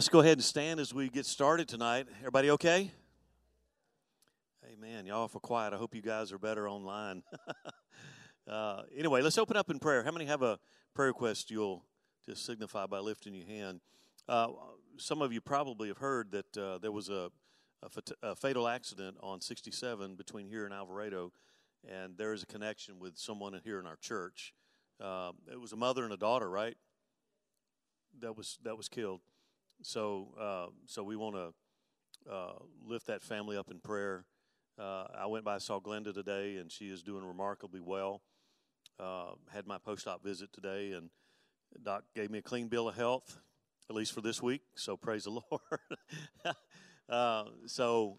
Let's go ahead and stand as we get started tonight. Everybody okay? Amen. Y'all for quiet. I hope you guys are better online. uh, anyway, let's open up in prayer. How many have a prayer request you'll just signify by lifting your hand? Uh, some of you probably have heard that uh, there was a, a, fat- a, fatal accident on 67 between here and Alvarado, and there is a connection with someone here in our church. Uh, it was a mother and a daughter, right? That was that was killed. So uh, so we want to uh, lift that family up in prayer. Uh, I went by saw Glenda today, and she is doing remarkably well. had my post-op visit today, and Doc gave me a clean bill of health at least for this week. So praise the Lord. uh, so,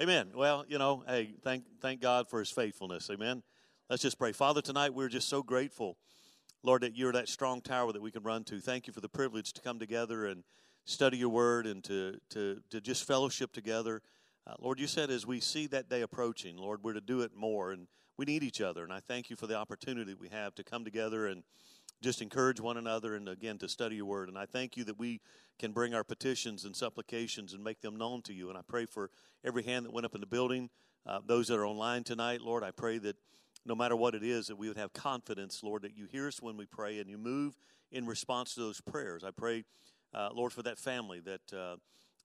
Amen. Well, you know, hey, thank thank God for His faithfulness. Amen. Let's just pray. Father, tonight we're just so grateful, Lord, that you're that strong tower that we can run to. Thank you for the privilege to come together and study your word and to to to just fellowship together. Uh, Lord, you said as we see that day approaching, Lord, we're to do it more, and we need each other. And I thank you for the opportunity we have to come together and just encourage one another and again to study your word. And I thank you that we can bring our petitions and supplications and make them known to you. And I pray for every hand that went up in the building, uh, those that are online tonight, Lord. I pray that no matter what it is, that we would have confidence, Lord, that you hear us when we pray and you move in response to those prayers. I pray, uh, Lord, for that family that uh,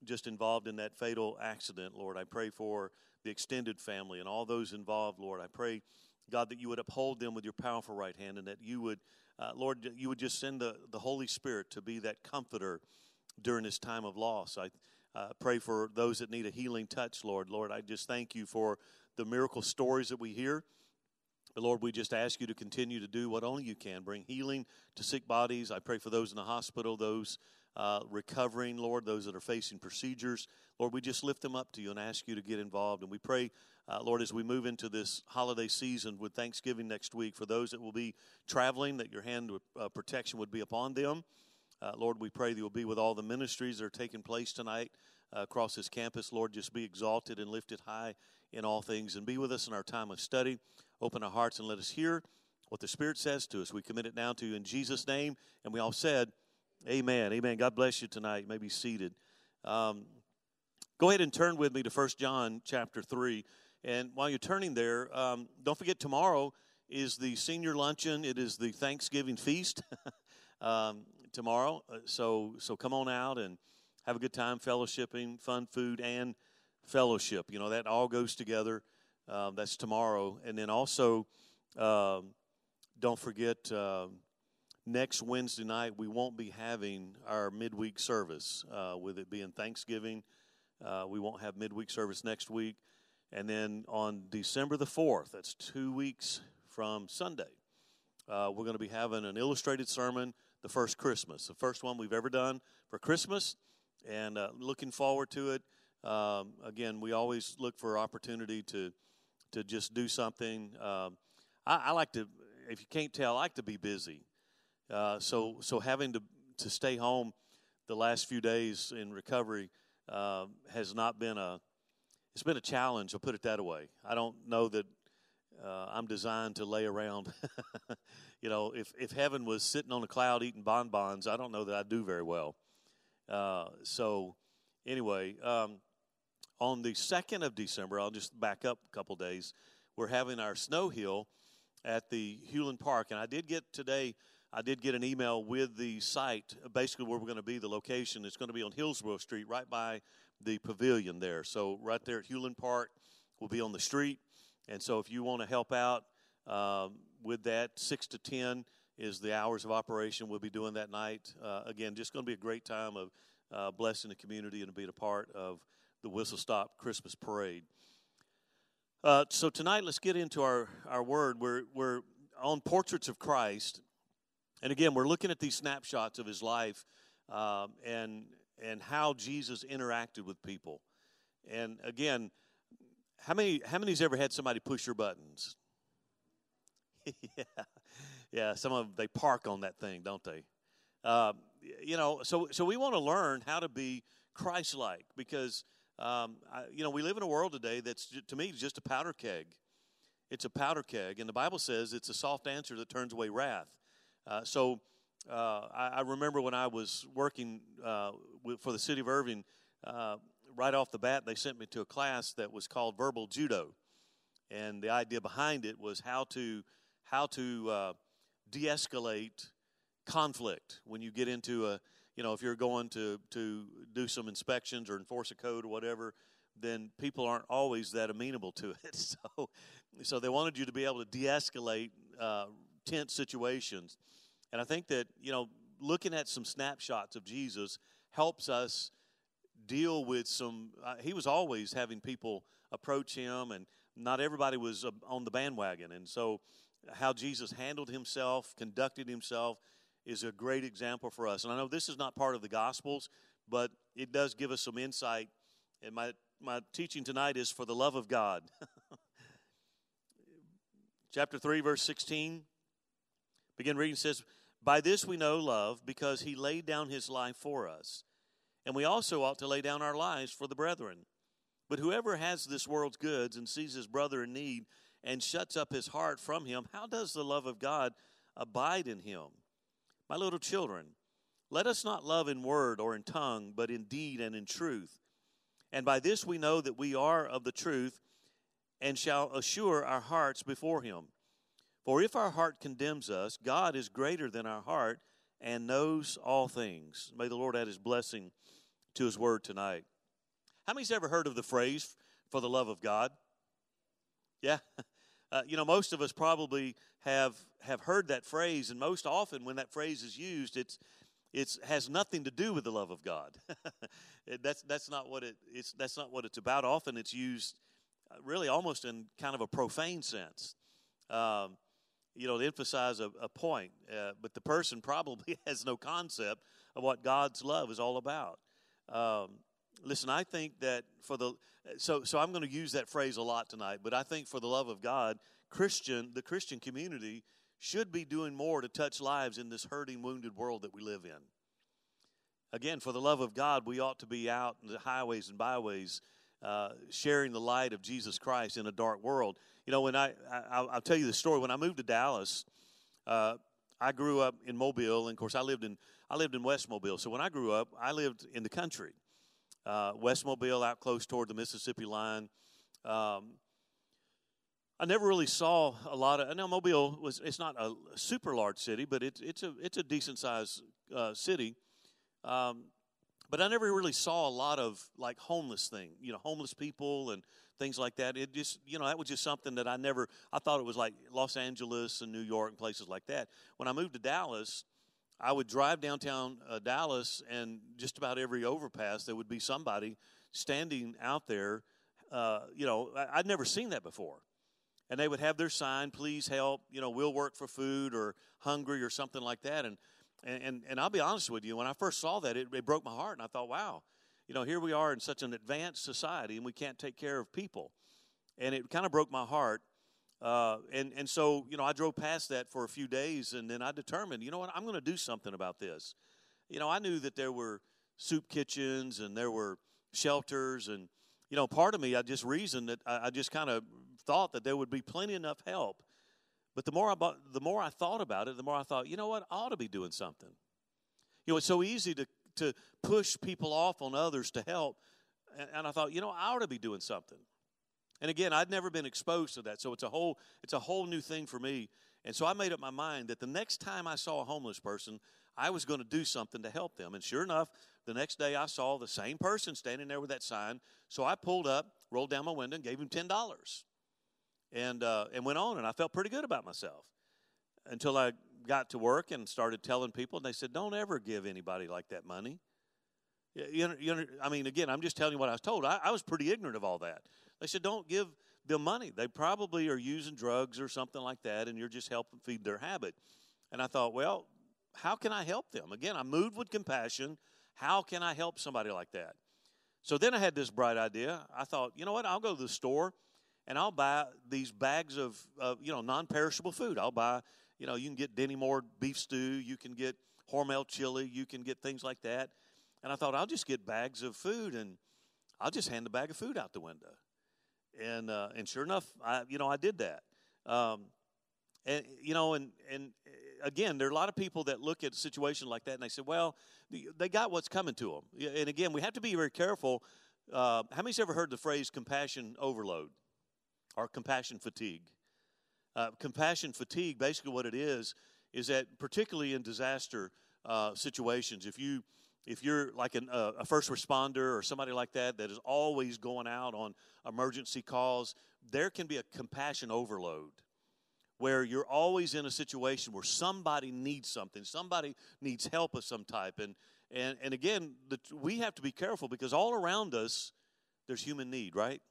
just involved in that fatal accident, Lord. I pray for the extended family and all those involved, Lord. I pray, God, that you would uphold them with your powerful right hand and that you would uh, Lord, you would just send the, the Holy Spirit to be that comforter during this time of loss. I uh, pray for those that need a healing touch, Lord. Lord, I just thank you for the miracle stories that we hear. But Lord, we just ask you to continue to do what only you can bring healing to sick bodies. I pray for those in the hospital, those uh, recovering, Lord, those that are facing procedures. Lord, we just lift them up to you and ask you to get involved. And we pray uh, Lord, as we move into this holiday season with Thanksgiving next week, for those that will be traveling, that your hand of uh, protection would be upon them. Uh, Lord, we pray that you'll be with all the ministries that are taking place tonight uh, across this campus. Lord, just be exalted and lifted high in all things and be with us in our time of study. Open our hearts and let us hear what the Spirit says to us. We commit it now to you in Jesus' name. And we all said, Amen. Amen. God bless you tonight. You may be seated. Um, go ahead and turn with me to 1 John chapter 3. And while you're turning there, um, don't forget tomorrow is the senior luncheon. It is the Thanksgiving feast um, tomorrow. Uh, so so come on out and have a good time fellowshipping, fun food, and fellowship. You know that all goes together. Um, that's tomorrow, and then also um, don't forget. Uh, next Wednesday night, we won't be having our midweek service. Uh, with it being Thanksgiving, uh, we won't have midweek service next week. And then on December the 4th, that's two weeks from Sunday, uh, we're going to be having an illustrated sermon, the first Christmas, the first one we've ever done for Christmas, and uh, looking forward to it. Um, again, we always look for opportunity to to just do something. Um, I, I, like to, if you can't tell, I like to be busy. Uh, so so having to to stay home the last few days in recovery uh, has not been a it's been a challenge. I'll put it that way. I don't know that uh, I'm designed to lay around. you know, if if heaven was sitting on a cloud eating bonbons, I don't know that I'd do very well. Uh, so, anyway, um, on the second of December, I'll just back up a couple days. We're having our snow hill at the Hulen Park, and I did get today. I did get an email with the site, basically where we're going to be, the location. It's going to be on Hillsborough Street, right by the pavilion there. So right there at Hulen Park, we'll be on the street. And so if you want to help out um, with that, six to ten is the hours of operation. We'll be doing that night. Uh, again, just going to be a great time of uh, blessing the community and being a part of the Whistle Stop Christmas Parade. Uh, so tonight, let's get into our, our word. We're, we're on Portraits of Christ. And again, we're looking at these snapshots of his life. Um, and and how Jesus interacted with people. And again, how many how many's ever had somebody push your buttons? yeah, yeah. Some of them they park on that thing, don't they? Uh, you know, so so we want to learn how to be Christ-like because um, I, you know we live in a world today that's to me just a powder keg. It's a powder keg, and the Bible says it's a soft answer that turns away wrath. Uh, so uh, I, I, remember when I was working uh, with, for the city of Irving, uh, right off the bat, they sent me to a class that was called verbal judo, and the idea behind it was how to how to uh, de-escalate conflict. When you get into a you know if you're going to to do some inspections or enforce a code or whatever then people aren't always that amenable to it. So so they wanted you to be able to de-escalate uh, tense situations. And i think that you know looking at some snapshots of jesus helps us deal with some uh, he was always having people approach him and not everybody was uh, on the bandwagon. And so how jesus handled himself conducted himself is a great example for us. And i know this is not part of the gospels but it does give us some insight. And my my teaching tonight is for the love of god. Chapter 3 verse 16 begin reading says by this we know love because he laid down his life for us and we also ought to lay down our lives for the brethren. But whoever has this world's goods and sees his brother in need and shuts up his heart from him, how does the love of God abide in him? My little children, let us not love in word or in tongue, but in deed and in truth. And by this we know that we are of the truth and shall assure our hearts before him. For if our heart condemns us, God is greater than our heart and knows all things. May the Lord add his blessing to his word tonight. How many's ever heard of the phrase, for the love of God? Yeah. Uh, you know, most of us probably have have heard that phrase, and most often when that phrase is used, it's it's has nothing to do with the love of God. that's that's not what it it's that's not what it's about. Often it's used uh, really almost in kind of a profane sense. Um, you know, to emphasize a, a point, uh, but the person probably has no concept of what God's love is all about. Um, listen, I think that for the so so I'm going to use that phrase a lot tonight, but I think for the love of God, Christian the Christian community should be doing more to touch lives in this hurting, wounded world that we live in. Again, for the love of God, we ought to be out in the highways and byways, uh, sharing the light of Jesus Christ in a dark world. You know, when I, I will tell you the story. When I moved to Dallas, uh, I grew up in Mobile, and of course, I lived in I lived in West Mobile. So when I grew up, I lived in the country. Uh, West Mobile, out close toward the Mississippi line. Um, I never really saw a lot of. Now Mobile was it's not a super large city, but it's it's a it's a decent sized uh, city. Um, but I never really saw a lot of like homeless thing, you know, homeless people and things like that. It just, you know, that was just something that I never. I thought it was like Los Angeles and New York and places like that. When I moved to Dallas, I would drive downtown uh, Dallas, and just about every overpass there would be somebody standing out there. Uh, you know, I, would never seen that before, and they would have their sign, "Please help." You know, we'll work for food or hungry or something like that. And and and, I'll be honest with you, when I first saw that, it, it broke my heart, and I thought, "Wow." You know, here we are in such an advanced society, and we can't take care of people. And it kind of broke my heart uh, and, and so, you know, I drove past that for a few days and then I determined, you know what, I'm going to do something about this. You know, I knew that there were soup kitchens and there were shelters. And, you know, part of me, I just reasoned that I, I just kind of thought that there would be plenty enough help. But the more, I, the more I thought about it, the more I thought, you know what, I ought to be doing something. You know, it's so easy to, to push people off on others to help. And, I thought, you know, I ought to be doing something. And again, I'd never been exposed to that, so it's a whole it's a whole new thing for me. And so I made up my mind that the next time I saw a homeless person, I was going to do something to help them. And sure enough, the next day I saw the same person standing there with that sign. So I pulled up, rolled down my window, and gave him ten dollars, and uh, and went on. And I felt pretty good about myself until I got to work and started telling people. And they said, "Don't ever give anybody like that money." You you I mean, again, I'm just telling you what I was told. I, I was pretty ignorant of all that. They said, don't give them money. They probably are using drugs or something like that, and you're just helping feed their habit. And I thought, well, how can I help them? Again, I moved with compassion. How can I help somebody like that? So then I had this bright idea. I thought, you know what? I'll go to the store and I'll buy these bags of, of you know, non-perishable food. I'll buy, you know, you can get Dinty Moore beef stew, you can get Hormel chili, you can get things like that. And I thought I'll just get bags of food and I'll just hand the bag of food out the window and uh, and sure enough, I you know I did that. Um, and you know, and and uh, again, there are a lot of people that look at a situation like that and they say, well, they got what's coming to them. And again, we have to be very careful. Uh, how many's ever heard the phrase compassion overload or compassion fatigue? Uh, compassion fatigue, basically, what it is, is that particularly in disaster uh, situations, if you if you're like an, uh, a first responder or somebody like that that is always going out on emergency calls, there can be a compassion overload where you're always in a situation where somebody needs something, somebody needs help of some type. And, and, and again, the, we have to be careful because all around us, there's human need, right?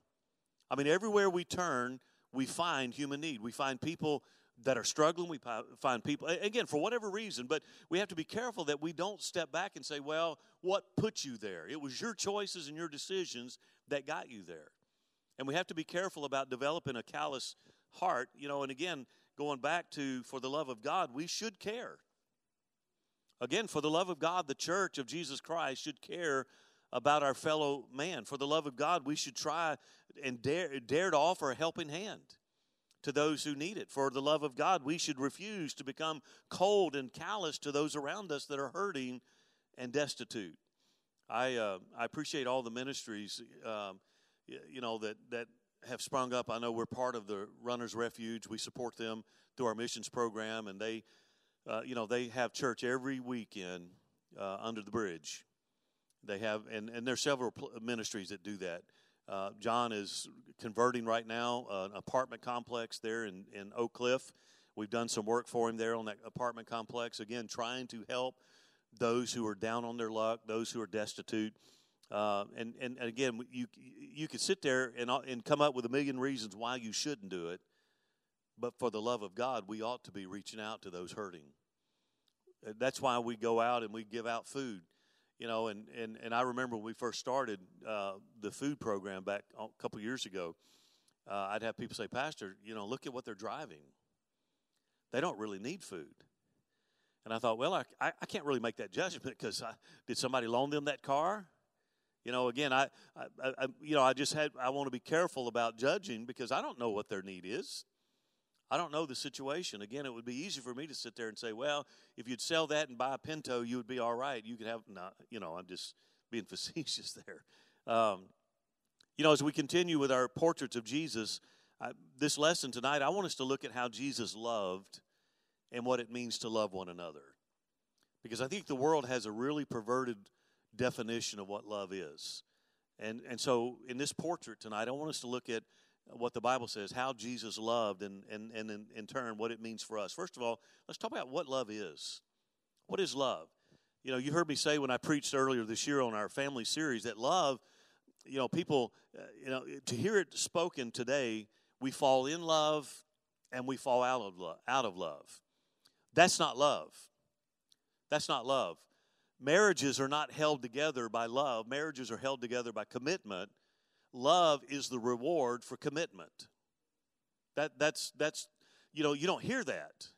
I mean, everywhere we turn, we find human need. We find people that are struggling. We find people, again, for whatever reason, but we have to be careful that we don't step back and say, well, what put you there? It was your choices and your decisions that got you there. And we have to be careful about developing a callous heart, you know, and again, going back to for the love of God, we should care. Again, for the love of God, the church of Jesus Christ should care about our fellow man. For the love of God, we should try and dare, dare to offer a helping hand to those who need it. For the love of God, we should refuse to become cold and callous to those around us that are hurting and destitute. I uh, I appreciate all the ministries, um, you know that that have sprung up. I know we're part of the Runners Refuge. We support them through our missions program, and they, uh, you know, they have church every weekend uh, under the bridge. They have, and and there's several ministries that do that. Uh, John is converting right now uh, an apartment complex there in, in Oak Cliff. We've done some work for him there on that apartment complex. Again, trying to help those who are down on their luck, those who are destitute. Uh, and, and, and again, you, you could sit there and, uh, and come up with a million reasons why you shouldn't do it. But for the love of God, we ought to be reaching out to those hurting. Uh, that's why we go out and we give out food you know, and, and, and I remember when we first started uh, the food program back a couple years ago, uh, I'd have people say, Pastor, you know, look at what they're driving. They don't really need food. And I thought, well, I, I, can't really make that judgment because did somebody loan them that car? You know, again, I, I, I, you know, I just had, I want to be careful about judging because I don't know what their need is. I don't know the situation. Again, it would be easy for me to sit there and say, well, if you'd sell that and buy a Pinto, you would be all right. You could have, no, you know, I'm just being facetious there. Um, you know, as we continue with our portraits of Jesus, I, this lesson tonight, I want us to look at how Jesus loved and what it means to love one another. Because I think the world has a really perverted definition of what love is. And, and so in this portrait tonight, I want us to look at what the Bible says, how Jesus loved, and, and, and in, in turn, what it means for us. First of all, let's talk about what love is. What is love? You know, you heard me say when I preached earlier this year on our family series that love, you know, people, uh, you know, to hear it spoken today, we fall in love and we fall out of. Out of love. That's not love. That's not love. Marriages are not held together by love. Marriages are held together by commitment love is the reward for commitment. That that's that's you know, you don't hear that.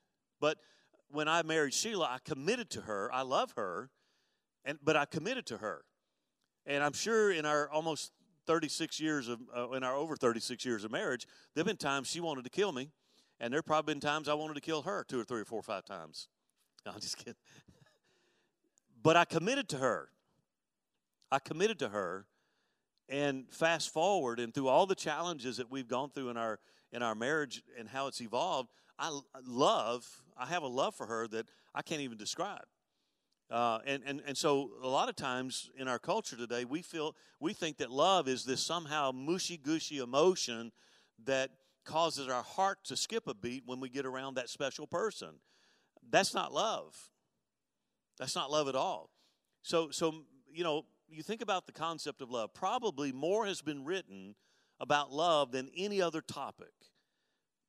But when I married Sheila, I committed to her. I love her, and but I committed to her. And I'm sure in our almost 36 years of uh, in our over 36 years of marriage, there've been times she wanted to kill me, and there've probably been times I wanted to kill her two or three or four or five times. No, I'm just kidding. but I committed to her. I committed to her and fast forward, and through all the challenges that we've gone through in our in our marriage and how it's evolved, I love. I have a love for her that I can't even describe. Uh, and, and, and so a lot of times in our culture today, we feel we think that love is this somehow mushy gushy emotion that causes our heart to skip a beat when we get around that special person. That's not love. That's not love at all. So so you know you think about the concept of love, probably more has been written about love than any other topic.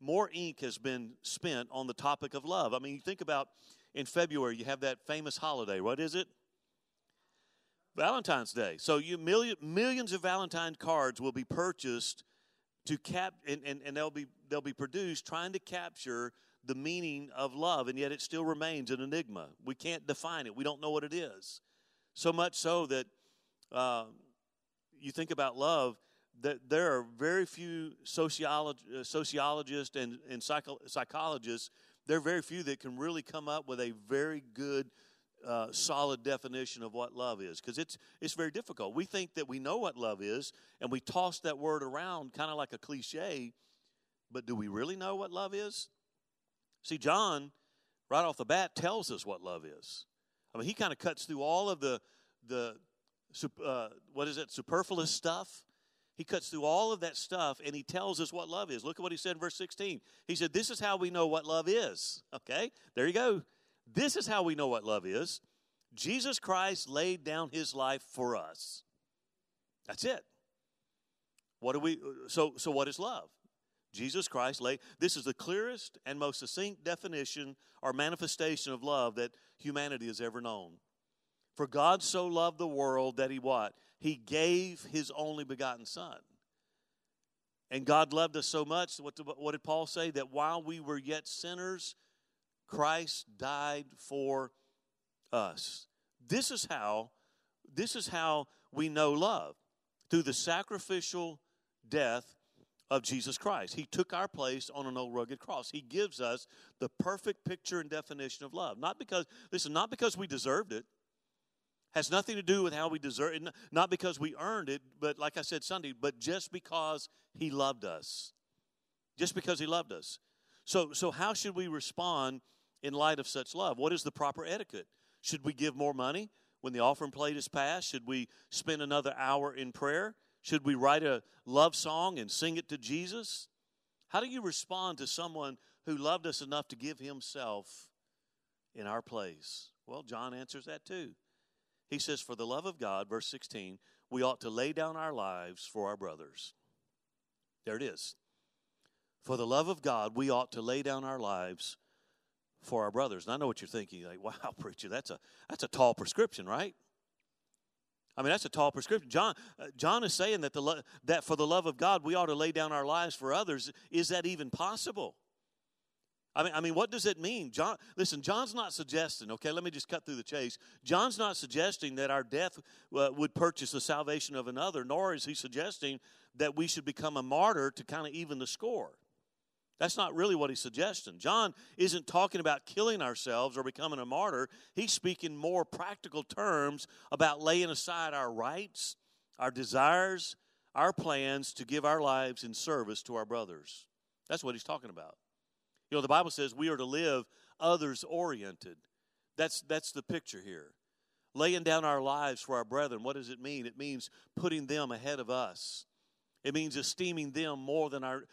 More ink has been spent on the topic of love. I mean, you think about in February, you have that famous holiday. What is it? Valentine's Day. So you million, millions of Valentine cards will be purchased to cap and, and, and they'll be they'll be produced trying to capture the meaning of love, and yet it still remains an enigma. We can't define it. We don't know what it is. So much so that uh, you think about love, that there are very few sociolog- uh, sociologists and, and psycho- psychologists there are very few that can really come up with a very good, uh, solid definition of what love is because it's, it's very difficult. We think that we know what love is, and we toss that word around kind of like a cliche, but do we really know what love is? See, John, right off the bat, tells us what love is. I mean, he kind of cuts through all of the, the uh, what is it, superfluous stuff he cuts through all of that stuff and he tells us what love is. Look at what he said in verse 16. He said, This is how we know what love is. Okay, there you go. This is how we know what love is. Jesus Christ laid down his life for us. That's it. What do we so so what is love? Jesus Christ laid this is the clearest and most succinct definition or manifestation of love that humanity has ever known. For God so loved the world that he what? He gave his only begotten Son. And God loved us so much, what, what did Paul say? That while we were yet sinners, Christ died for us. This is how this is how we know love through the sacrificial death of Jesus Christ. He took our place on an old rugged cross. He gives us the perfect picture and definition of love. Not because listen, not because we deserved it. Has nothing to do with how we deserve it, not because we earned it, but like I said Sunday, but just because He loved us. Just because He loved us. So, so how should we respond in light of such love? What is the proper etiquette? Should we give more money when the offering plate is passed? Should we spend another hour in prayer? Should we write a love song and sing it to Jesus? How do you respond to someone who loved us enough to give himself in our place? Well, John answers that too. He says, For the love of God, verse 16, we ought to lay down our lives for our brothers. There it is. For the love of God, we ought to lay down our lives for our brothers. And I know what you're thinking, like, wow, preacher, that's a that's a tall prescription, right? I mean, that's a tall prescription. John, uh, John is saying that the lo- that for the love of God, we ought to lay down our lives for others. Is that even possible? I mean, I mean, what does it mean? John, listen, John's not suggesting, okay, let me just cut through the chase. John's not suggesting that our death uh, would purchase the salvation of another, nor is he suggesting that we should become a martyr to kind of even the score. That's not really what he's suggesting. John isn't talking about killing ourselves or becoming a martyr. He's speaking more practical terms about laying aside our rights, our desires, our plans to give our lives in service to our brothers. That's what he's talking about. You know, the Bible says we are to live others oriented. That's, that's the picture here. Laying down our lives for our brethren, what does it mean? It means putting them ahead of us. It means esteeming them more than, our,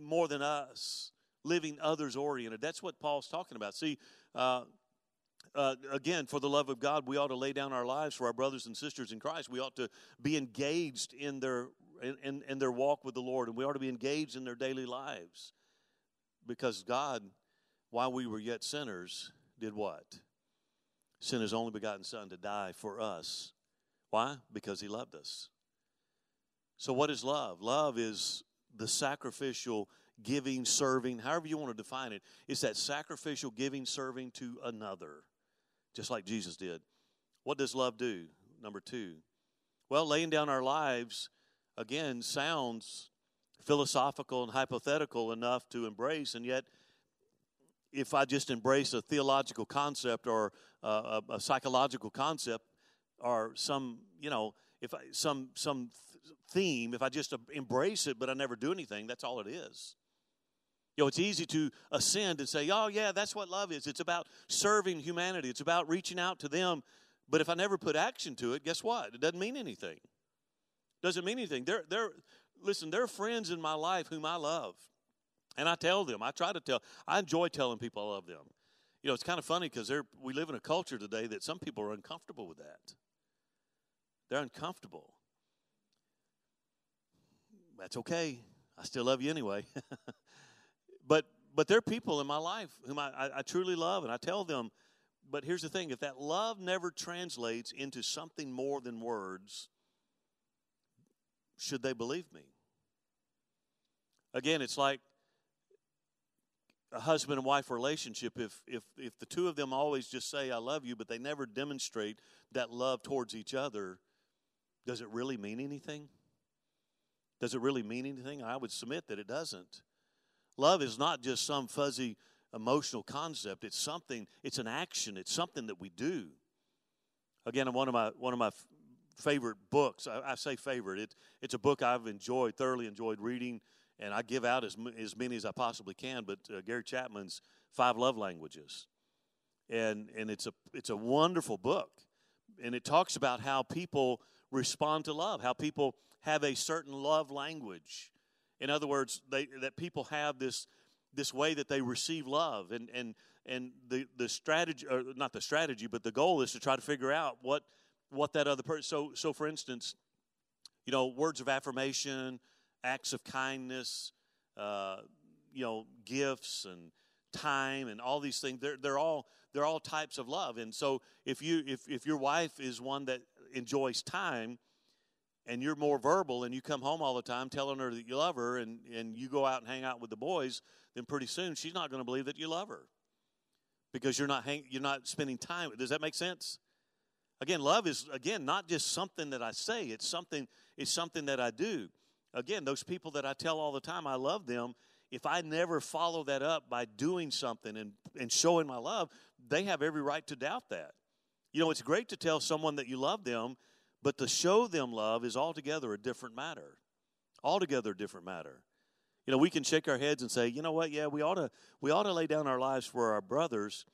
more than us, living others oriented. That's what Paul's talking about. See, uh, uh, again, for the love of God, we ought to lay down our lives for our brothers and sisters in Christ. We ought to be engaged in their in, in, in their walk with the Lord, and we ought to be engaged in their daily lives. Because God, while we were yet sinners, did what? Sent his only begotten Son to die for us. Why? Because he loved us. So, what is love? Love is the sacrificial giving, serving, however you want to define it. It's that sacrificial giving, serving to another, just like Jesus did. What does love do? Number two. Well, laying down our lives, again, sounds philosophical and hypothetical enough to embrace, and yet, if I just embrace a theological concept or uh, a, a psychological concept or some, you know, if I, some some theme, if I just embrace it but I never do anything, that's all it is. You know, it's easy to ascend and say, "Oh yeah, that's what love is. It's about serving humanity. It's about reaching out to them." But if I never put action to it, guess what? It doesn't mean anything. Doesn't mean anything. There, there, listen, there are friends in my life whom I love. And I tell them, I try to tell, I enjoy telling people I love them. You know, it's kind of funny because we live in a culture today that some people are uncomfortable with that. They're uncomfortable. That's okay. I still love you anyway. but but there are people in my life whom I, I, I truly love, and I tell them, but here's the thing if that love never translates into something more than words, should they believe me? Again, it's like a husband and wife relationship if if if the two of them always just say I love you but they never demonstrate that love towards each other does it really mean anything does it really mean anything I would submit that it doesn't love is not just some fuzzy emotional concept. It's something, it's an action, it's something that we do. Again, one of my one of my favorite books. I, I say favorite. It, it's a book I've enjoyed, thoroughly enjoyed reading, and I give out as, as many as I possibly can. But uh, Gary Chapman's Five Love Languages, and and it's a it's a wonderful book, and it talks about how people respond to love, how people have a certain love language. In other words, they that people have this this way that they receive love, and and and the the strategy, or not the strategy, but the goal is to try to figure out what what that other person. So, so for instance, you know, words of affirmation, acts of kindness, uh, you know, gifts and time and all these things. They're they're all they're all types of love. And so, if you if if your wife is one that enjoys time, and you're more verbal and you come home all the time telling her that you love her and, and you go out and hang out with the boys, then pretty soon she's not going to believe that you love her because you're not hang, you're not spending time. Does that make sense? Again, love is again not just something that I say, it's something it's something that I do. Again, those people that I tell all the time I love them, if I never follow that up by doing something and, and showing my love, they have every right to doubt that. You know, it's great to tell someone that you love them, but to show them love is altogether a different matter. Altogether a different matter. You know, we can shake our heads and say, you know what, yeah, we ought to we ought to lay down our lives for our brothers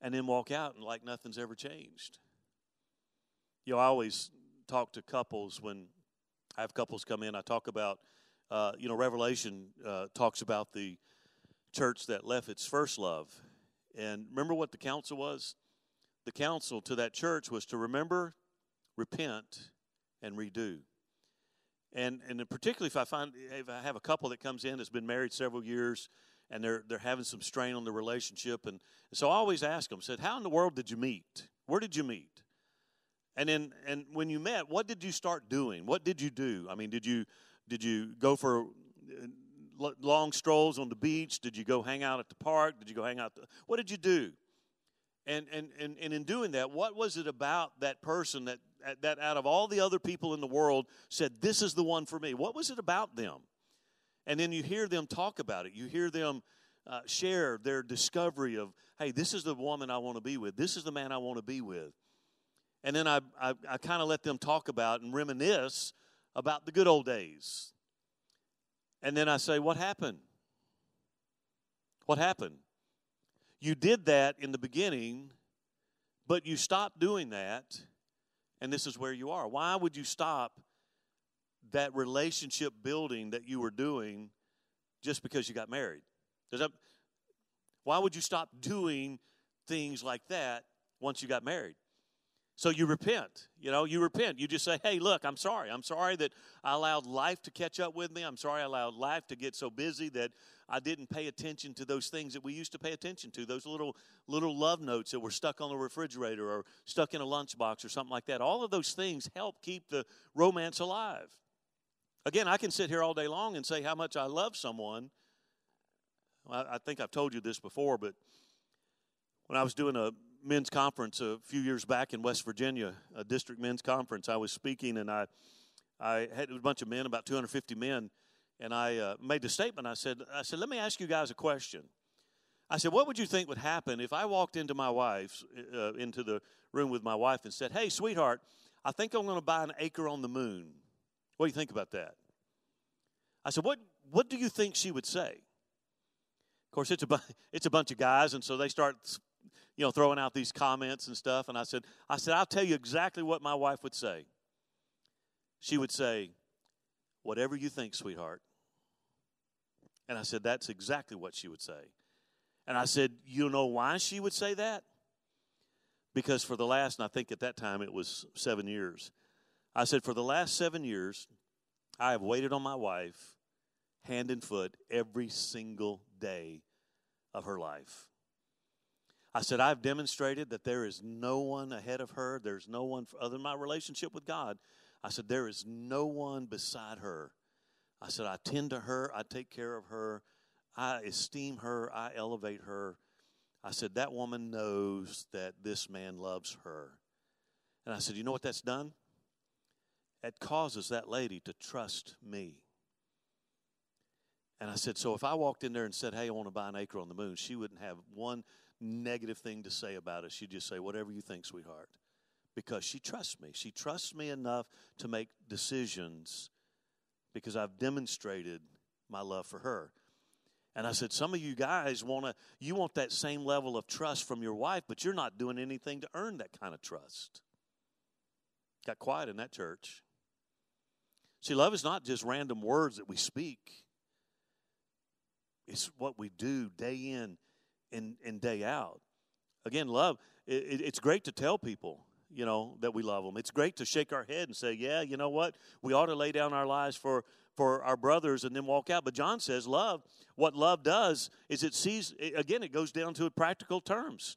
and then walk out and like nothing's ever changed. You know, I always talk to couples when I have couples come in. I talk about, uh, you know, Revelation uh, talks about the church that left its first love. And remember what the counsel was? The counsel to that church was to remember, repent, and redo. And and particularly if I find if I have a couple that comes in that's been married several years and they're they're having some strain on the relationship, and, so I always ask them, said, "How in the world did you meet? Where did you meet?" And then, and when you met, what did you start doing? What did you do? I mean, did you did you go for uh, long strolls on the beach? Did you go hang out at the park? Did you go hang out? The, what did you do? And, and and and in doing that, what was it about that person that that out of all the other people in the world said, "This is the one for me"? What was it about them? And then you hear them talk about it. You hear them uh, share their discovery of, "Hey, this is the woman I want to be with. This is the man I want to be with." And then I, I, I kind of let them talk about and reminisce about the good old days. And then I say, What happened? What happened? You did that in the beginning, but you stopped doing that, and this is where you are. Why would you stop that relationship building that you were doing just because you got married? Does that, why would you stop doing things like that once you got married? So you repent. You know, you repent. You just say, hey, look, I'm sorry. I'm sorry that I allowed life to catch up with me. I'm sorry I allowed life to get so busy that I didn't pay attention to those things that we used to pay attention to, those little little love notes that were stuck on the refrigerator or stuck in a lunchbox or something like that. All of those things help keep the romance alive. Again, I can sit here all day long and say how much I love someone. I think I've told you this before, but when I was doing a men's conference a few years back in West Virginia, a district men's conference. I was speaking, and I, I had a bunch of men, about 250 men, and I uh, made the statement. I said, I said, let me ask you guys a question. I said, what would you think would happen if I walked into my wife's, uh, into the room with my wife and said, hey, sweetheart, I think I'm going to buy an acre on the moon. What do you think about that? I said, what, what do you think she would say? Of course, it's a, bu- it's a bunch of guys, and so they start you know, throwing out these comments and stuff. And I said, I said, I'll tell you exactly what my wife would say. She would say, Whatever you think, sweetheart. And I said, That's exactly what she would say. And I said, You know why she would say that? Because for the last, and I think at that time it was seven years, I said, For the last seven years, I have waited on my wife hand and foot every single day of her life. I said, I've demonstrated that there is no one ahead of her. There's no one other than my relationship with God. I said, there is no one beside her. I said, I tend to her. I take care of her. I esteem her. I elevate her. I said, that woman knows that this man loves her. And I said, you know what that's done? It causes that lady to trust me. And I said, So if I walked in there and said, Hey, I want to buy an acre on the moon, she wouldn't have one negative thing to say about it. She'd just say, Whatever you think, sweetheart. Because she trusts me. She trusts me enough to make decisions because I've demonstrated my love for her. And I said, Some of you guys want to, you want that same level of trust from your wife, but you're not doing anything to earn that kind of trust. Got quiet in that church. See, love is not just random words that we speak, it's what we do day in and, and day out. Again, love, it, it's great to tell people, you know, that we love them. It's great to shake our head and say, yeah, you know what? We ought to lay down our lives for, for our brothers and then walk out. But John says, love, what love does is it sees, again, it goes down to practical terms.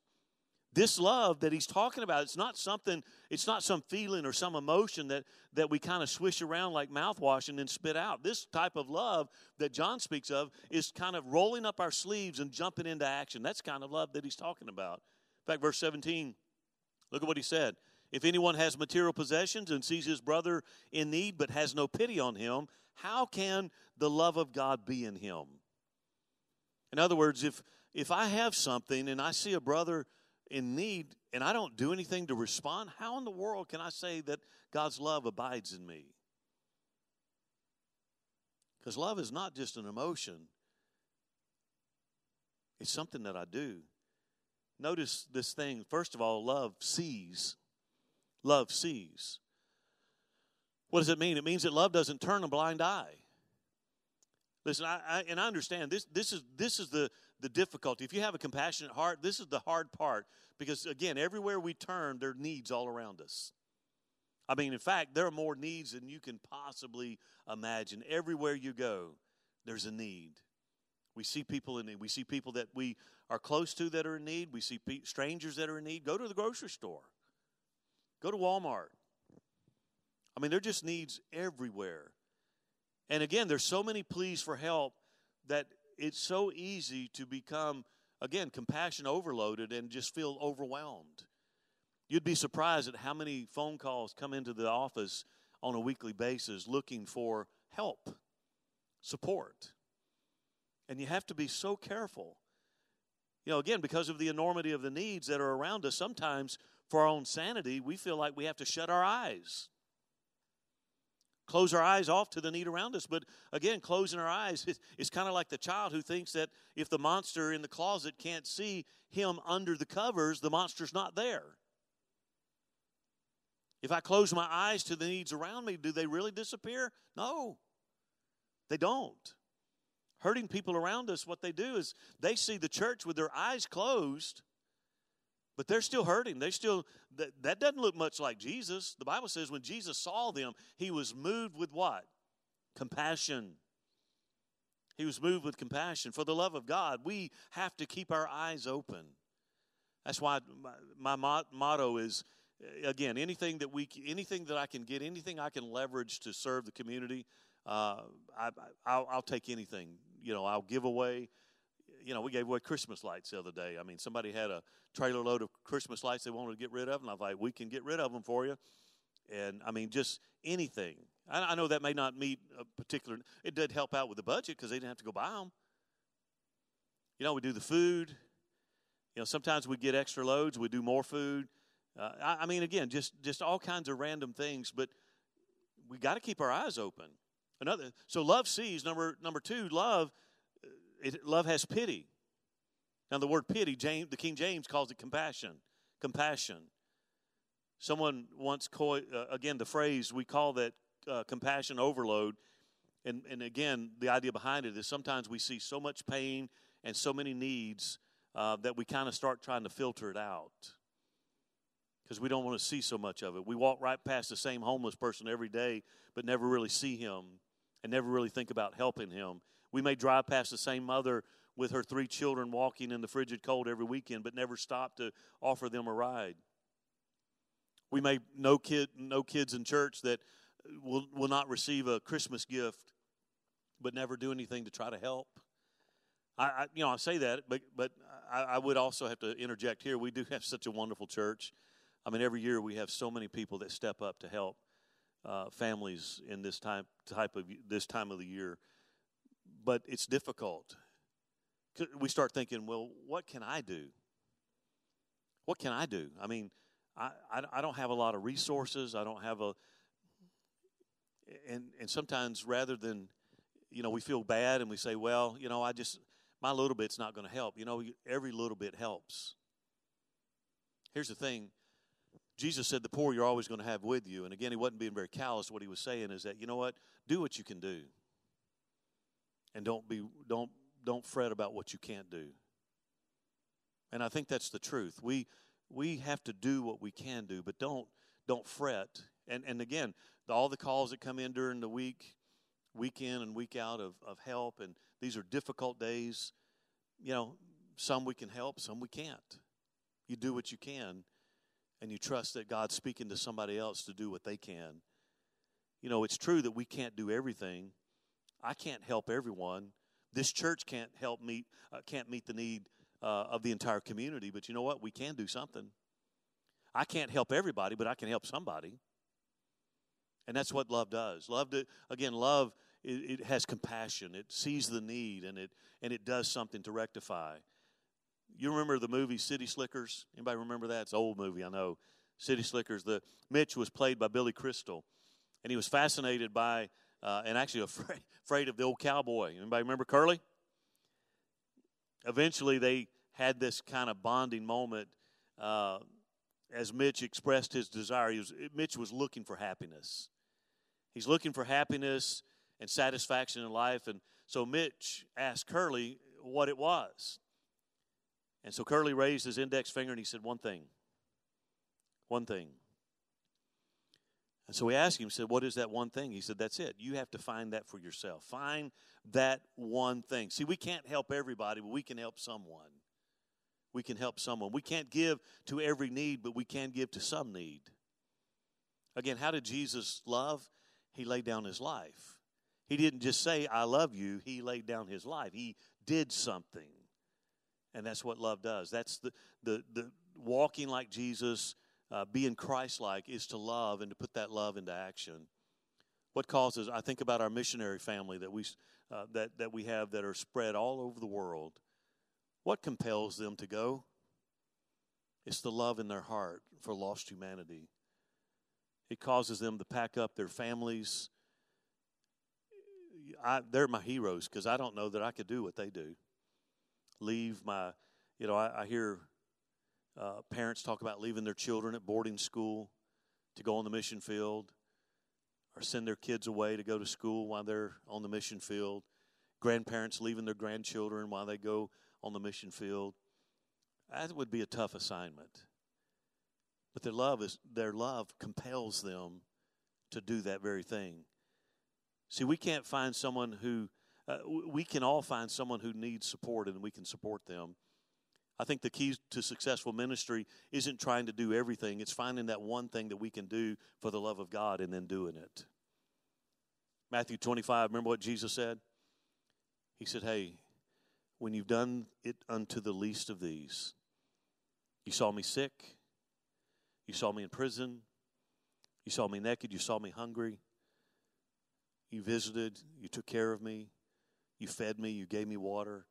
This love that he's talking about, it's not something, it's not some feeling or some emotion that, that we kind of swish around like mouthwash and then spit out. This type of love that John speaks of is kind of rolling up our sleeves and jumping into action. That's kind of love that he's talking about. In fact, verse 17, look at what he said. If anyone has material possessions and sees his brother in need but has no pity on him, how can the love of God be in him? In other words, if if I have something and I see a brother in need and I don't do anything to respond, how in the world can I say that God's love abides in me? Because love is not just an emotion, it's something that I do. Notice this thing. First of all, love sees. Love sees. What does it mean? It means that love doesn't turn a blind eye. Listen, I, I, and I understand this. This is this is the the difficulty. If you have a compassionate heart, this is the hard part because again, everywhere we turn, there are needs all around us. I mean, in fact, there are more needs than you can possibly imagine. Everywhere you go, there's a need. We see people in need. We see people that we are close to that are in need. We see pe- strangers that are in need. Go to the grocery store. Go to Walmart. I mean, there are just needs everywhere. And again, there's so many pleas for help that it's so easy to become, again, compassion overloaded and just feel overwhelmed. You'd be surprised at how many phone calls come into the office on a weekly basis looking for help, support. And you have to be so careful. You know, again, because of the enormity of the needs that are around us, sometimes for our own sanity, we feel like we have to shut our eyes close our eyes off to the need around us. But again, closing our eyes is, is kind of like the child who thinks that if the monster in the closet can't see him under the covers, the monster's not there. If I close my eyes to the needs around me, do they really disappear? No, they don't. Hurting people around us, what they do is they see the church with their eyes closed but they're still hurting. They still that, that doesn't look much like Jesus. The Bible says when Jesus saw them, he was moved with what? Compassion. He was moved with compassion. For the love of God, we have to keep our eyes open. That's why my, my motto is again anything that we anything that I can get, anything I can leverage to serve the community. Uh, I, I'll, I'll take anything. You know, I'll give away you know, we gave away Christmas lights the other day. I mean, somebody had a trailer load of Christmas lights they wanted to get rid of, and I was like, we can get rid of them for you. And I mean, just anything. I, I know that may not meet a particular. It did help out with the budget because they didn't have to go buy them. You know, we do the food. You know, sometimes we get extra loads. We do more food. Uh, I, I mean, again, just just all kinds of random things. But we got to keep our eyes open. Another. So love sees. Number number two, love it, love has pity. Now, the word pity, James, the King James calls it compassion. Compassion. Someone once, uh, again, the phrase, we call that uh, compassion overload. And, and again, the idea behind it is sometimes we see so much pain and so many needs uh, that we kind of start trying to filter it out because we don't want to see so much of it. We walk right past the same homeless person every day, but never really see him and never really think about helping him. We may drive past the same mother with her three children walking in the frigid cold every weekend, but never stop to offer them a ride. We may know kid know kids in church that will will not receive a Christmas gift, but never do anything to try to help. I, I you know I say that, but but I, I would also have to interject here. We do have such a wonderful church. I mean, every year we have so many people that step up to help uh, families in this time type of this time of the year but it's difficult. We start thinking, well, what can I do? What can I do? I mean, I, I, I don't have a lot of resources. I don't have a, and, and sometimes rather than, you know, we feel bad and we say, well, you know, I just, my little bit's not going to help. You know, every little bit helps. Here's the thing Jesus said, the poor you're always going to have with you. And again, he wasn't being very callous. What he was saying is that, you know what? Do what you can do. And don't be, don't, don't fret about what you can't do. And I think that's the truth. We, we have to do what we can do, but don't, don't fret. And, and again, all the calls that come in during the week, week in and week out of, of help, and these are difficult days. You know, some we can help, some we can't. You do what you can and you trust that God's speaking to somebody else to do what they can. You know, it's true that we can't do everything. I can't help everyone. This church can't help meet uh, can't meet the need uh, of the entire community, but you know what? We can do something. I can't help everybody, but I can help somebody. And that's what love does. Love to, again, love it, it has compassion. It sees the need and it and it does something to rectify. You remember the movie City Slickers? Anybody remember that? It's an old movie, I know. City Slickers. The Mitch was played by Billy Crystal, and he was fascinated by uh, and actually afraid, afraid of the old cowboy. Anybody remember Curly? Eventually, they had this kind of bonding moment uh, as Mitch expressed his desire. Was, Mitch was looking for happiness. He's looking for happiness and satisfaction in life, and so Mitch asked Curly what it was. And so Curly raised his index finger and he said, One thing. One thing. And so we asked him, said, What is that one thing? He said, That's it. You have to find that for yourself. Find that one thing. See, we can't help everybody, but we can help someone. We can help someone. We can't give to every need, but we can give to some need. Again, how did Jesus love? He laid down his life. He didn't just say, I love you, he laid down his life. He did something. And that's what love does. That's the, the, the walking like Jesus, uh, being Christ like, is to love and to put that love into action. What causes, I think about our missionary family that we, uh, that, that we have that are spread all over the world. What compels them to go? It's the love in their heart for lost humanity. It causes them to pack up their families. I, they're my heroes because I don't know that I could do what they do leave my, you know, I, I hear uh, parents talk about leaving their children at boarding school to go on the mission field or send their kids away to go to school while they're on the mission field. Grandparents leaving their grandchildren while they go on the mission field. That would be a tough assignment. But their love is their love compels them to do that very thing. See, we can't find someone who uh, we can all find someone who needs support and we can support them. I think the key to successful ministry isn't trying to do everything, it's finding that one thing that we can do for the love of God and then doing it. Matthew 25, remember what Jesus said? He said, Hey, when you've done it unto the least of these, you saw me sick, you saw me in prison, you saw me naked, you saw me hungry, you visited, you took care of me, you fed me, you gave me water.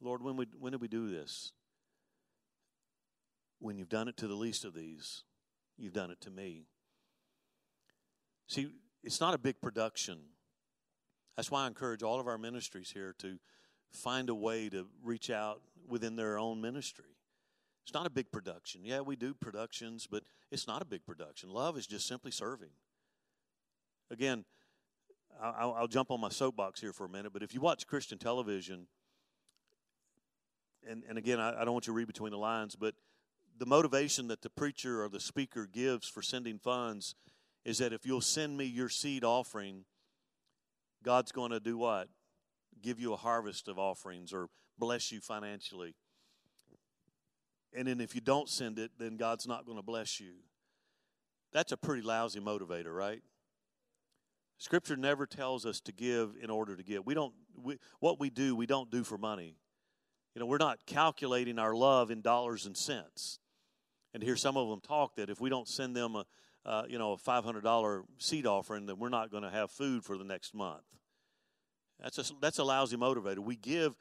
Lord, when, we, when did we do this? When you've done it to the least of these, you've done it to me. See, it's not a big production. That's why I encourage all of our ministries here to find a way to reach out within their own ministry. It's not a big production. Yeah, we do productions, but it's not a big production. Love is just simply serving. Again, I'll, I'll, jump on my soapbox here for a minute, but if you watch Christian television, and, and again, I, I don't want you to read between the lines, but the motivation that the preacher or the speaker gives for sending funds is that if you'll send me your seed offering, God's going to do what? Give you a harvest of offerings or bless you financially. And then if you don't send it, then God's not going to bless you. That's a pretty lousy motivator, right? Scripture never tells us to give in order to give. We don't. We, what we do, we don't do for money. You know, we're not calculating our love in dollars and cents. And hear some of them talk that if we don't send them a, uh, you know, a five hundred dollar seed offering, then we're not going to have food for the next month. That's a, that's a lousy motivator. We give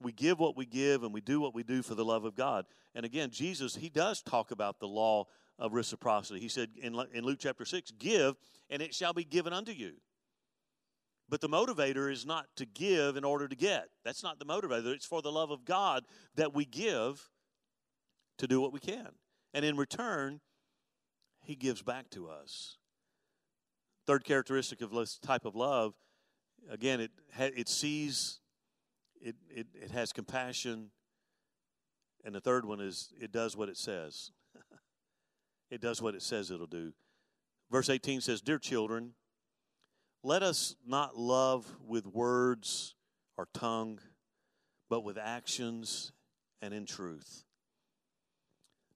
we give what we give and we do what we do for the love of God. And again, Jesus, he does talk about the law of reciprocity. He said in, in Luke chapter 6, give and it shall be given unto you. But the motivator is not to give in order to get. That's not the motivator. It's for the love of God that we give to do what we can. And in return, he gives back to us. Third characteristic of this type of love, again, it, it sees, it, it, it has compassion. And the third one is it does what it says. it does what it says it'll do. Verse 18 says, Dear children, let us not love with words or tongue, but with actions and in truth.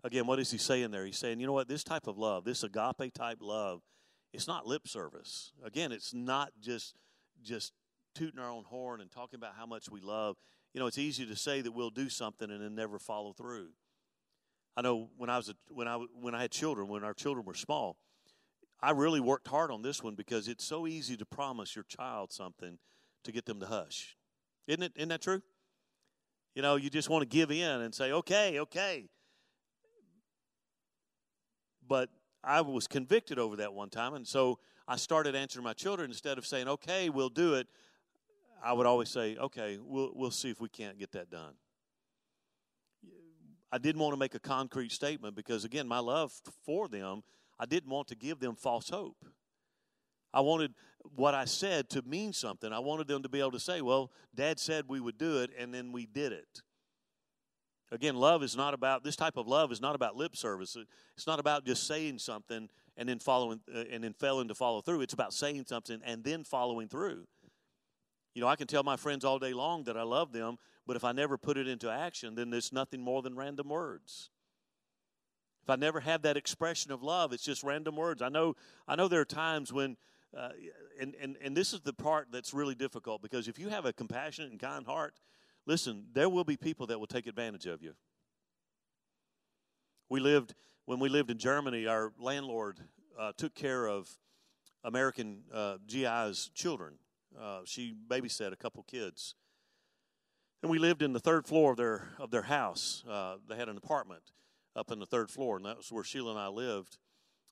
Again, what is he saying there? He's saying, you know what, this type of love, this agape type love, it's not lip service. Again, it's not just just tooting our own horn and talking about how much we love. You know, it's easy to say that we'll do something and then never follow through. I know when I was a, when I when I had children, when our children were small, I really worked hard on this one because it's so easy to promise your child something to get them to hush. Isn't it? Isn't that true? You know, you just want to give in and say, okay, okay. But I was convicted over that one time, and so I started answering my children instead of saying, okay, we'll do it. I would always say, okay, we'll, we'll see if we can't get that done. I didn't want to make a concrete statement because, again, my love for them I didn't want to give them false hope. I wanted what I said to mean something. I wanted them to be able to say, well, dad said we would do it, and then we did it. Again, love is not about, this type of love is not about lip service. It's not about just saying something and then following, uh, and then failing to follow through. It's about saying something and then following through. You know, I can tell my friends all day long that I love them, but if I never put it into action, then there's nothing more than random words. I never have that expression of love, it's just random words. I know, I know there are times when, uh, and, and, and this is the part that's really difficult because if you have a compassionate and kind heart, listen, there will be people that will take advantage of you. We lived, when we lived in Germany, our landlord uh, took care of American uh, GI's children. Uh, she babysat a couple kids. And we lived in the third floor of their, of their house. Uh, they had an apartment up in the third floor, and that was where Sheila and I lived.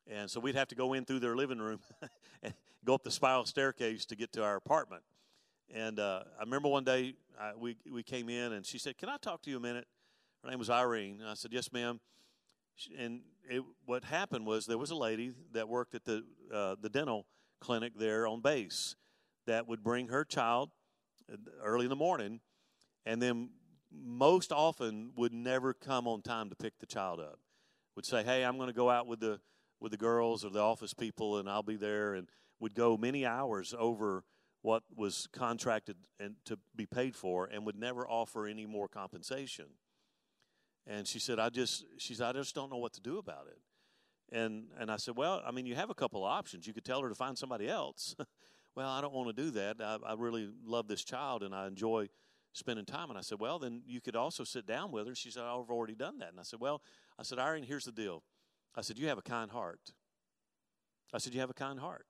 And so we'd have to go in through their living room and go up the spiral staircase to get to our apartment. And uh, I remember one day I, we we came in, and she said, "Can I talk to you a minute?" Her name was Irene. And I said, "Yes, ma'am." And it, what happened was there was a lady that worked at the uh, the dental clinic there on base that would bring her child uh, early in the morning, and then most often would never come on time to pick the child up. Would say, "Hey, I'm going to go out with the with the girls or the office people, and I'll be there." And would go many hours over what was contracted and to be paid for, and would never offer any more compensation. And she said, "I just," she said, "I just don't know what to do about it." And and I said, "Well, I mean, you have a couple of options. You could tell her to find somebody else." well, I don't want to do that. I, I really love this child, and I enjoy spending time. And I said, Well, then you could also sit down with her. She said, I've already done that. And I said, Well, I said, Irene, here's the deal. I said, You have a kind heart. I said, You have a kind heart.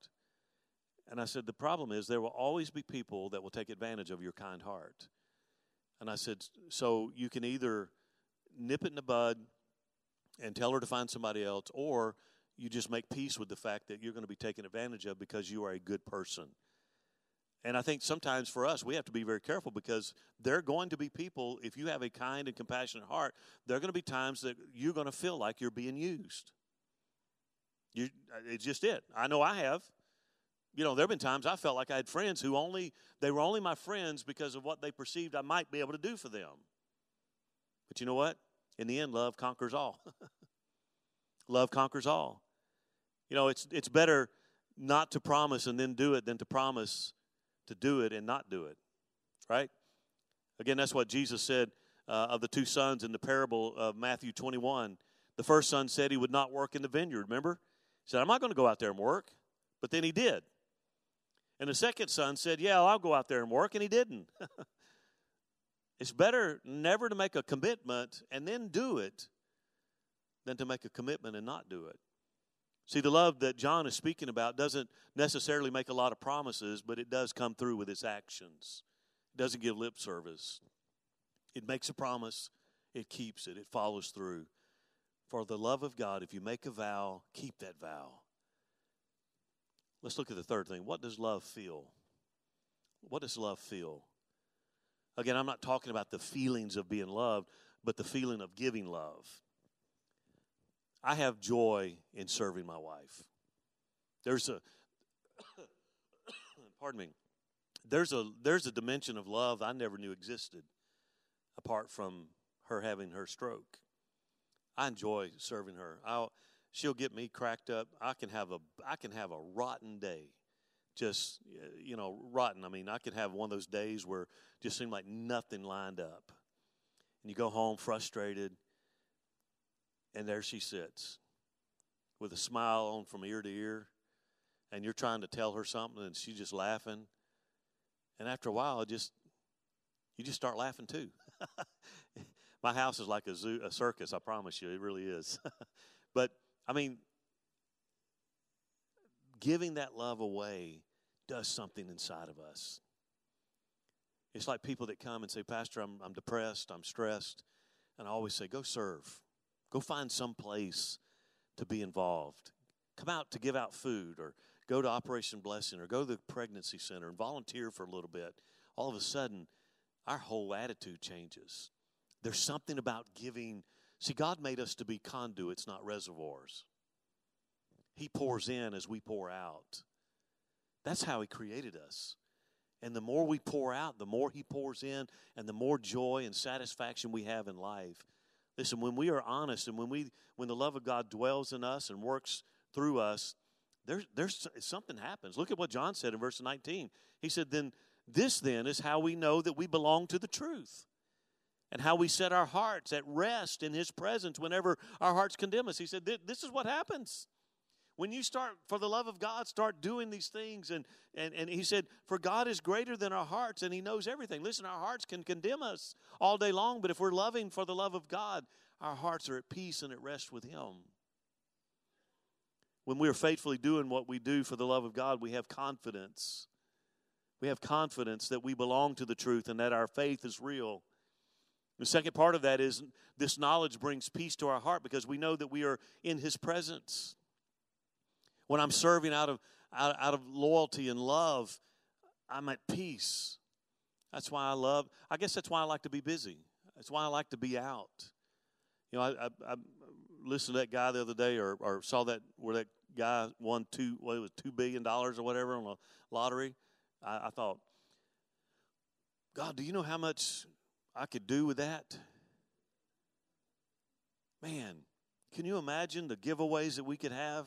And I said, The problem is there will always be people that will take advantage of your kind heart. And I said, So you can either nip it in the bud and tell her to find somebody else, or you just make peace with the fact that you're going to be taken advantage of because you are a good person. And I think sometimes for us, we have to be very careful because there are going to be people, if you have a kind and compassionate heart, there are going to be times that you're going to feel like you're being used. You, uh, it's just it. I know I have. You know, there have been times I felt like I had friends who only, they were only my friends because of what they perceived I might be able to do for them. But you know what? In the end, love conquers all. love conquers all. You know, it's, it's better not to promise and then do it than to promise to do it and not do it, right? Again, that's what Jesus said uh, of the two sons in the parable of Matthew 21. The first son said he would not work in the vineyard, remember? He said, I'm not going to go out there and work. But then he did. And the second son said, Yeah, I'll go out there and work, and he didn't. it's better never to make a commitment and then do it than to make a commitment and not do it. See, the love that John is speaking about doesn't necessarily make a lot of promises, but it does come through with its actions. It doesn't give lip service. It makes a promise, it keeps it, it follows through. For the love of God, if you make a vow, keep that vow. Let's look at the third thing. What does love feel? What does love feel? Again, I'm not talking about the feelings of being loved, but the feeling of giving love. I have joy in serving my wife. There's a pardon me. There's a there's a dimension of love I never knew existed apart from her having her stroke. I enjoy serving her. I'll, she'll get me cracked up. I can have a I can have a rotten day. Just you know, rotten. I mean, I can have one of those days where just seemed like nothing lined up. And you go home frustrated and there she sits with a smile on from ear to ear. And you're trying to tell her something, and she's just laughing. And after a while, just you just start laughing too. My house is like a zoo, a circus. I promise you, it really is. but I mean, giving that love away does something inside of us. It's like people that come and say, Pastor, I'm, I'm depressed, I'm stressed. And I always say, Go serve. Go find some place to be involved. Come out to give out food or go to Operation Blessing or go to the pregnancy center and volunteer for a little bit. All of a sudden, our whole attitude changes. There's something about giving. See, God made us to be conduits, not reservoirs. He pours in as we pour out. That's how He created us. And the more we pour out, the more He pours in, and the more joy and satisfaction we have in life. Listen, when we are honest and when we when the love of God dwells in us and works through us, there's there's something happens. Look at what John said in verse 19. He said, "Then this then is how we know that we belong to the truth." And how we set our hearts at rest in his presence whenever our hearts condemn us. He said, This is what happens when you start for the love of god start doing these things and, and and he said for god is greater than our hearts and he knows everything. Listen our hearts can condemn us all day long but if we're loving for the love of god our hearts are at peace and at rest with him. When we are faithfully doing what we do for the love of god we have confidence. We have confidence that we belong to the truth and that our faith is real. The second part of that is this knowledge brings peace to our heart because we know that we are in his presence when I'm serving out of, out, out of loyalty and love, I'm at peace. That's why I love, I guess that's why I like to be busy. That's why I like to be out. You know, I, I, I listened to that guy the other day or, or saw that where that guy won two, what it was, $2 billion or whatever on a lottery. I, I thought, God, do you know how much I could do with that? Man, can you imagine the giveaways that we could have?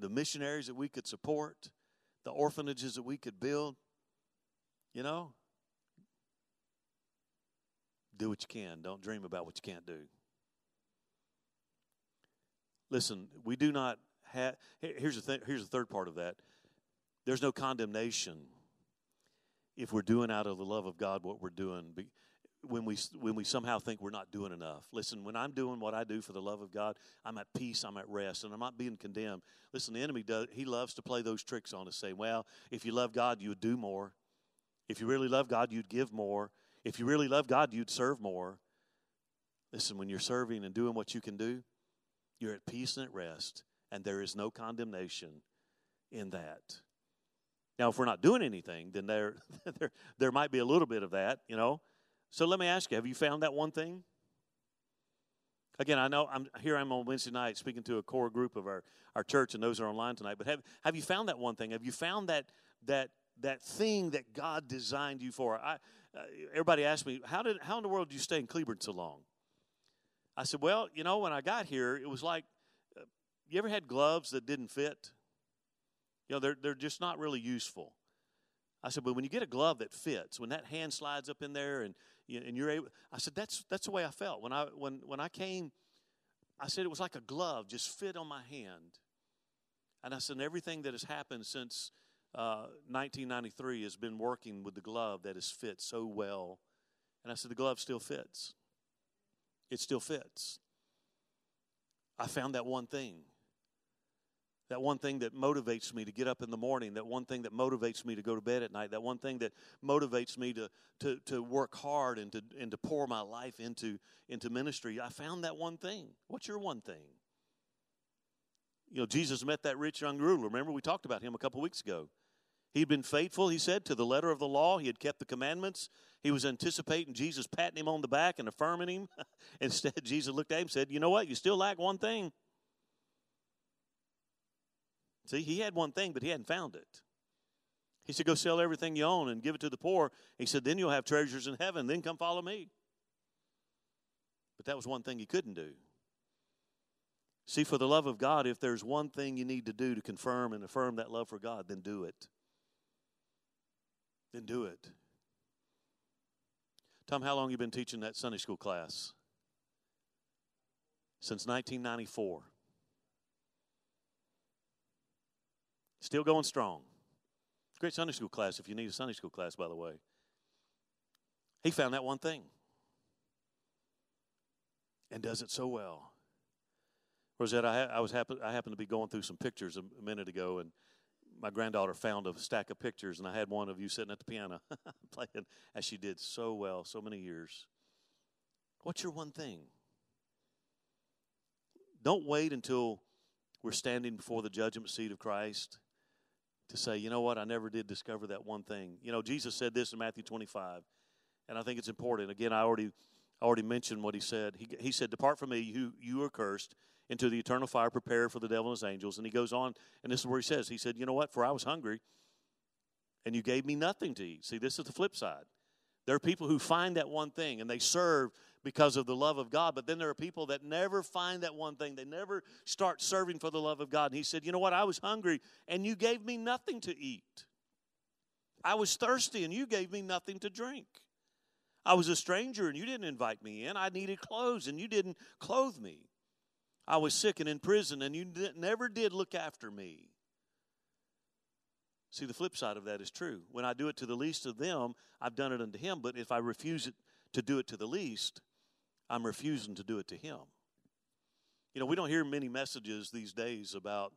The missionaries that we could support, the orphanages that we could build. You know, do what you can. Don't dream about what you can't do. Listen, we do not have. Here's the thing. Here's the third part of that. There's no condemnation if we're doing out of the love of God what we're doing when we when we somehow think we're not doing enough. Listen, when I'm doing what I do for the love of God, I'm at peace, I'm at rest, and I'm not being condemned. Listen, the enemy does he loves to play those tricks on us, saying, "Well, if you love God, you would do more. If you really love God, you'd give more. If you really love God, you'd serve more." Listen, when you're serving and doing what you can do, you're at peace and at rest, and there is no condemnation in that. Now, if we're not doing anything, then there, there, there might be a little bit of that, you know. So let me ask you, have you found that one thing? Again, I know I'm here I'm on Wednesday night speaking to a core group of our, our church and those are online tonight, but have have you found that one thing? Have you found that that that thing that God designed you for? I, uh, everybody asked me, how did how in the world did you stay in Cleburne so long? I said, well, you know, when I got here, it was like, uh, you ever had gloves that didn't fit? You know, they're they're just not really useful. I said, but when you get a glove that fits, when that hand slides up in there and and you're able, I said, that's that's the way I felt when I when when I came. I said it was like a glove just fit on my hand, and I said everything that has happened since uh, 1993 has been working with the glove that has fit so well, and I said the glove still fits. It still fits. I found that one thing. That one thing that motivates me to get up in the morning, that one thing that motivates me to go to bed at night, that one thing that motivates me to, to, to work hard and to, and to pour my life into, into ministry. I found that one thing. What's your one thing? You know, Jesus met that rich young ruler. Remember, we talked about him a couple weeks ago. He'd been faithful, he said, to the letter of the law. He had kept the commandments. He was anticipating Jesus patting him on the back and affirming him. Instead, Jesus looked at him and said, You know what? You still lack one thing. See, he had one thing, but he hadn't found it. He said, Go sell everything you own and give it to the poor. He said, Then you'll have treasures in heaven. Then come follow me. But that was one thing he couldn't do. See, for the love of God, if there's one thing you need to do to confirm and affirm that love for God, then do it. Then do it. Tom, how long you been teaching that Sunday school class? Since 1994. Still going strong. Great Sunday school class if you need a Sunday school class, by the way. He found that one thing and does it so well. Rosette, I, I was happen, I happened to be going through some pictures a, a minute ago, and my granddaughter found a stack of pictures, and I had one of you sitting at the piano playing as she did so well, so many years. What's your one thing? Don't wait until we're standing before the judgment seat of Christ to say, you know what, I never did discover that one thing. You know, Jesus said this in Matthew 25, and I think it's important. Again, I already, I already mentioned what he said. He, he said, Depart from me, you, you are cursed, into the eternal fire prepared for the devil and his angels. And he goes on, and this is where he says, He said, You know what, for I was hungry, and you gave me nothing to eat. See, this is the flip side. There are people who find that one thing and they serve because of the love of God. But then there are people that never find that one thing. They never start serving for the love of God. And he said, You know what? I was hungry and you gave me nothing to eat. I was thirsty and you gave me nothing to drink. I was a stranger and you didn't invite me in. I needed clothes and you didn't clothe me. I was sick and in prison and you never did look after me. See, the flip side of that is true. When I do it to the least of them, I've done it unto him. But if I refuse it to do it to the least, I'm refusing to do it to him. You know, we don't hear many messages these days about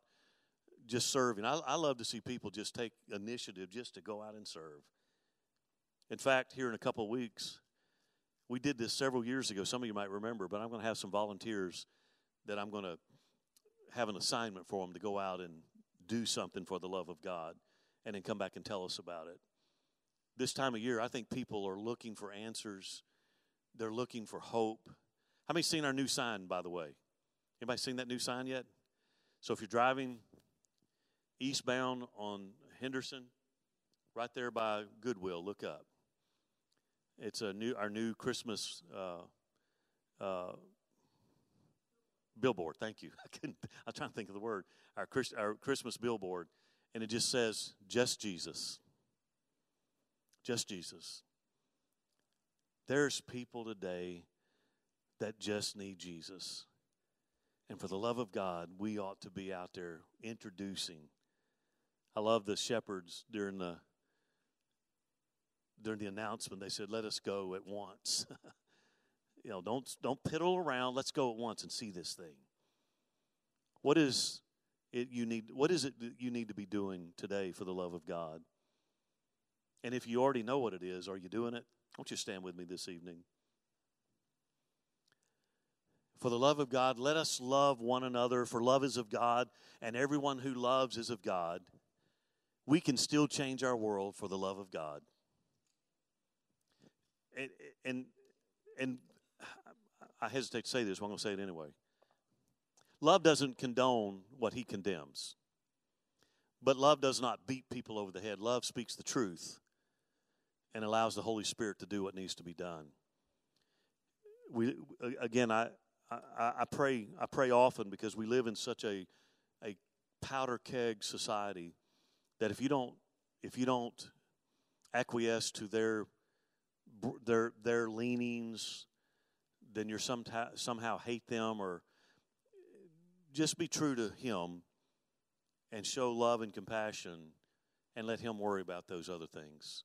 just serving. I, I love to see people just take initiative just to go out and serve. In fact, here in a couple of weeks, we did this several years ago. Some of you might remember, but I'm going to have some volunteers that I'm going to have an assignment for them to go out and do something for the love of God and then come back and tell us about it. This time of year, I think people are looking for answers they're looking for hope. How many seen our new sign, by the way? Anybody seen that new sign yet? So if you're driving eastbound on Henderson, right there by Goodwill, look up. It's a new our new Christmas uh, uh, billboard. Thank you. I couldn't. I'm trying to think of the word. Our Christ, our Christmas billboard, and it just says, "Just Jesus." Just Jesus. There's people today that just need Jesus. And for the love of God, we ought to be out there introducing. I love the shepherds during the during the announcement. They said, "Let us go at once." you know, don't don't piddle around. Let's go at once and see this thing. What is it you need? What is it that you need to be doing today for the love of God? And if you already know what it is, are you doing it? Won't you stand with me this evening? For the love of God, let us love one another, for love is of God, and everyone who loves is of God. We can still change our world for the love of God. And, and, and I hesitate to say this, but I'm going to say it anyway. Love doesn't condone what he condemns, but love does not beat people over the head. Love speaks the truth and allows the Holy Spirit to do what needs to be done. We again, I, I, I pray I pray often because we live in such a a powder keg society that if you don't if you don't acquiesce to their their their leanings, then you're some, somehow hate them or just be true to Him and show love and compassion and let Him worry about those other things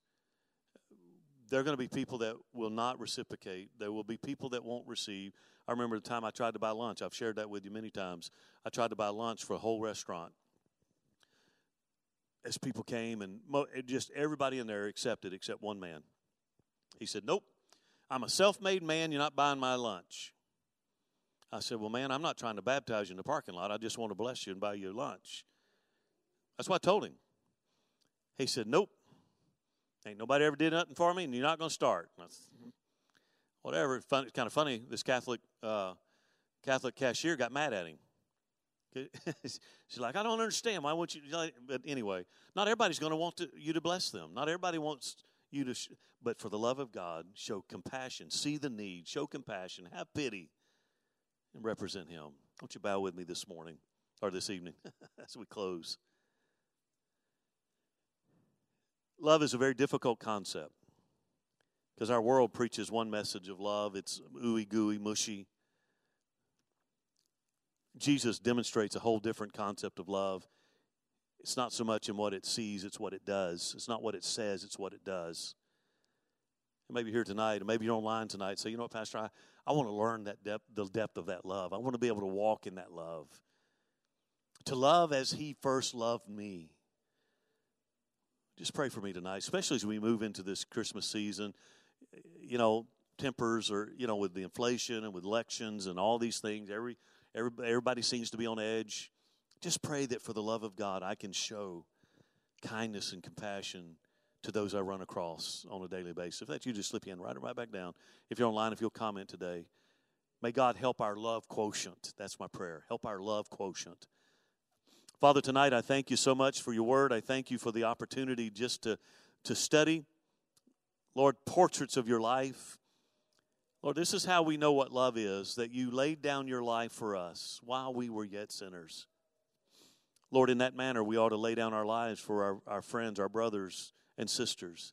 there are going to be people that will not reciprocate. There will be people that won't receive. I remember the time I tried to buy lunch. I've shared that with you many times. I tried to buy lunch for a whole restaurant. as people came, and mo- just everybody in there accepted except one man. He said, Nope, I'm a self made man. You're not buying my lunch. I said, Well, man, I'm not trying to baptize you in the parking lot. I just want to bless you and buy you lunch. That's what I told him. He said, Nope. Ain't nobody ever did nothing for me, and you're not going to start. Said, Whatever. It's, fun, it's kind of funny. This Catholic uh, Catholic cashier got mad at him. She's like, I don't understand. Why won't you? But anyway, not everybody's going to want you to bless them. Not everybody wants you to, sh- but for the love of God, show compassion, see the need, show compassion, have pity, and represent Him. Won't you bow with me this morning or this evening as we close? Love is a very difficult concept because our world preaches one message of love. It's ooey gooey, mushy. Jesus demonstrates a whole different concept of love. It's not so much in what it sees, it's what it does. It's not what it says, it's what it does. And maybe here tonight, or maybe you're online tonight, say, you know what, Pastor, I, I want to learn that depth, the depth of that love. I want to be able to walk in that love. To love as He first loved me. Just pray for me tonight, especially as we move into this Christmas season. You know, tempers are you know, with the inflation and with elections and all these things, every every Everybody seems to be on edge. Just pray that for the love of God, I can show kindness and compassion to those I run across on a daily basis. If that's you, just slip in, hand right, right back down. If you're online, if you'll comment today, may God help our love quotient. That's my prayer. Help our love quotient. Father, tonight I thank you so much for your word. I thank you for the opportunity just to, to study, Lord, portraits of your life. Lord, this is how we know what love is that you laid down your life for us while we were yet sinners. Lord, in that manner, we ought to lay down our lives for our, our friends, our brothers and sisters.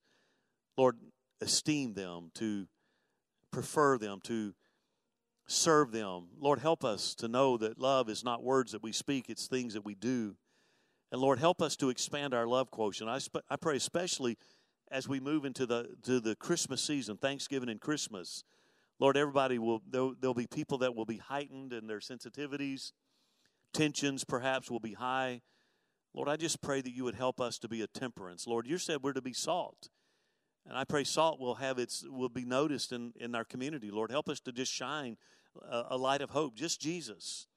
Lord, esteem them, to prefer them, to serve them. Lord, help us to know that love is not words that we speak, it's things that we do. And Lord, help us to expand our love quotient. I, sp- I pray especially as we move into the, to the Christmas season, Thanksgiving and Christmas. Lord, everybody will, there'll, there'll be people that will be heightened in their sensitivities. Tensions perhaps will be high. Lord, I just pray that you would help us to be a temperance. Lord, you said we're to be salt. And I pray salt will have its will be noticed in, in our community. Lord, help us to just shine a, a light of hope, just Jesus.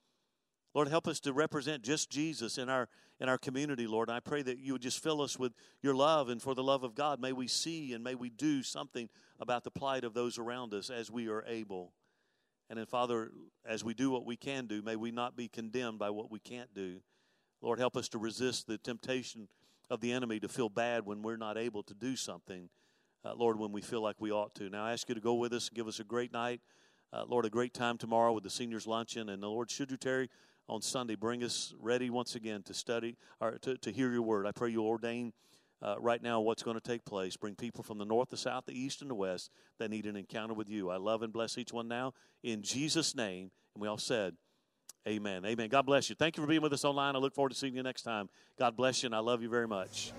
Lord, help us to represent just Jesus in our in our community, Lord. I pray that you would just fill us with your love and for the love of God, may we see and may we do something about the plight of those around us as we are able. And then, Father, as we do what we can do, may we not be condemned by what we can't do. Lord, help us to resist the temptation of the enemy to feel bad when we're not able to do something, uh, Lord, when we feel like we ought to. Now, I ask you to go with us and give us a great night. Uh, Lord, a great time tomorrow with the seniors luncheon. And the Lord, should you tarry on Sunday, bring us ready once again to study or to, to hear your word. I pray you ordain uh, right now what's going to take place. Bring people from the north, the south, the east, and the west that need an encounter with you. I love and bless each one now in Jesus' name. And we all said, Amen. Amen. God bless you. Thank you for being with us online. I look forward to seeing you next time. God bless you, and I love you very much.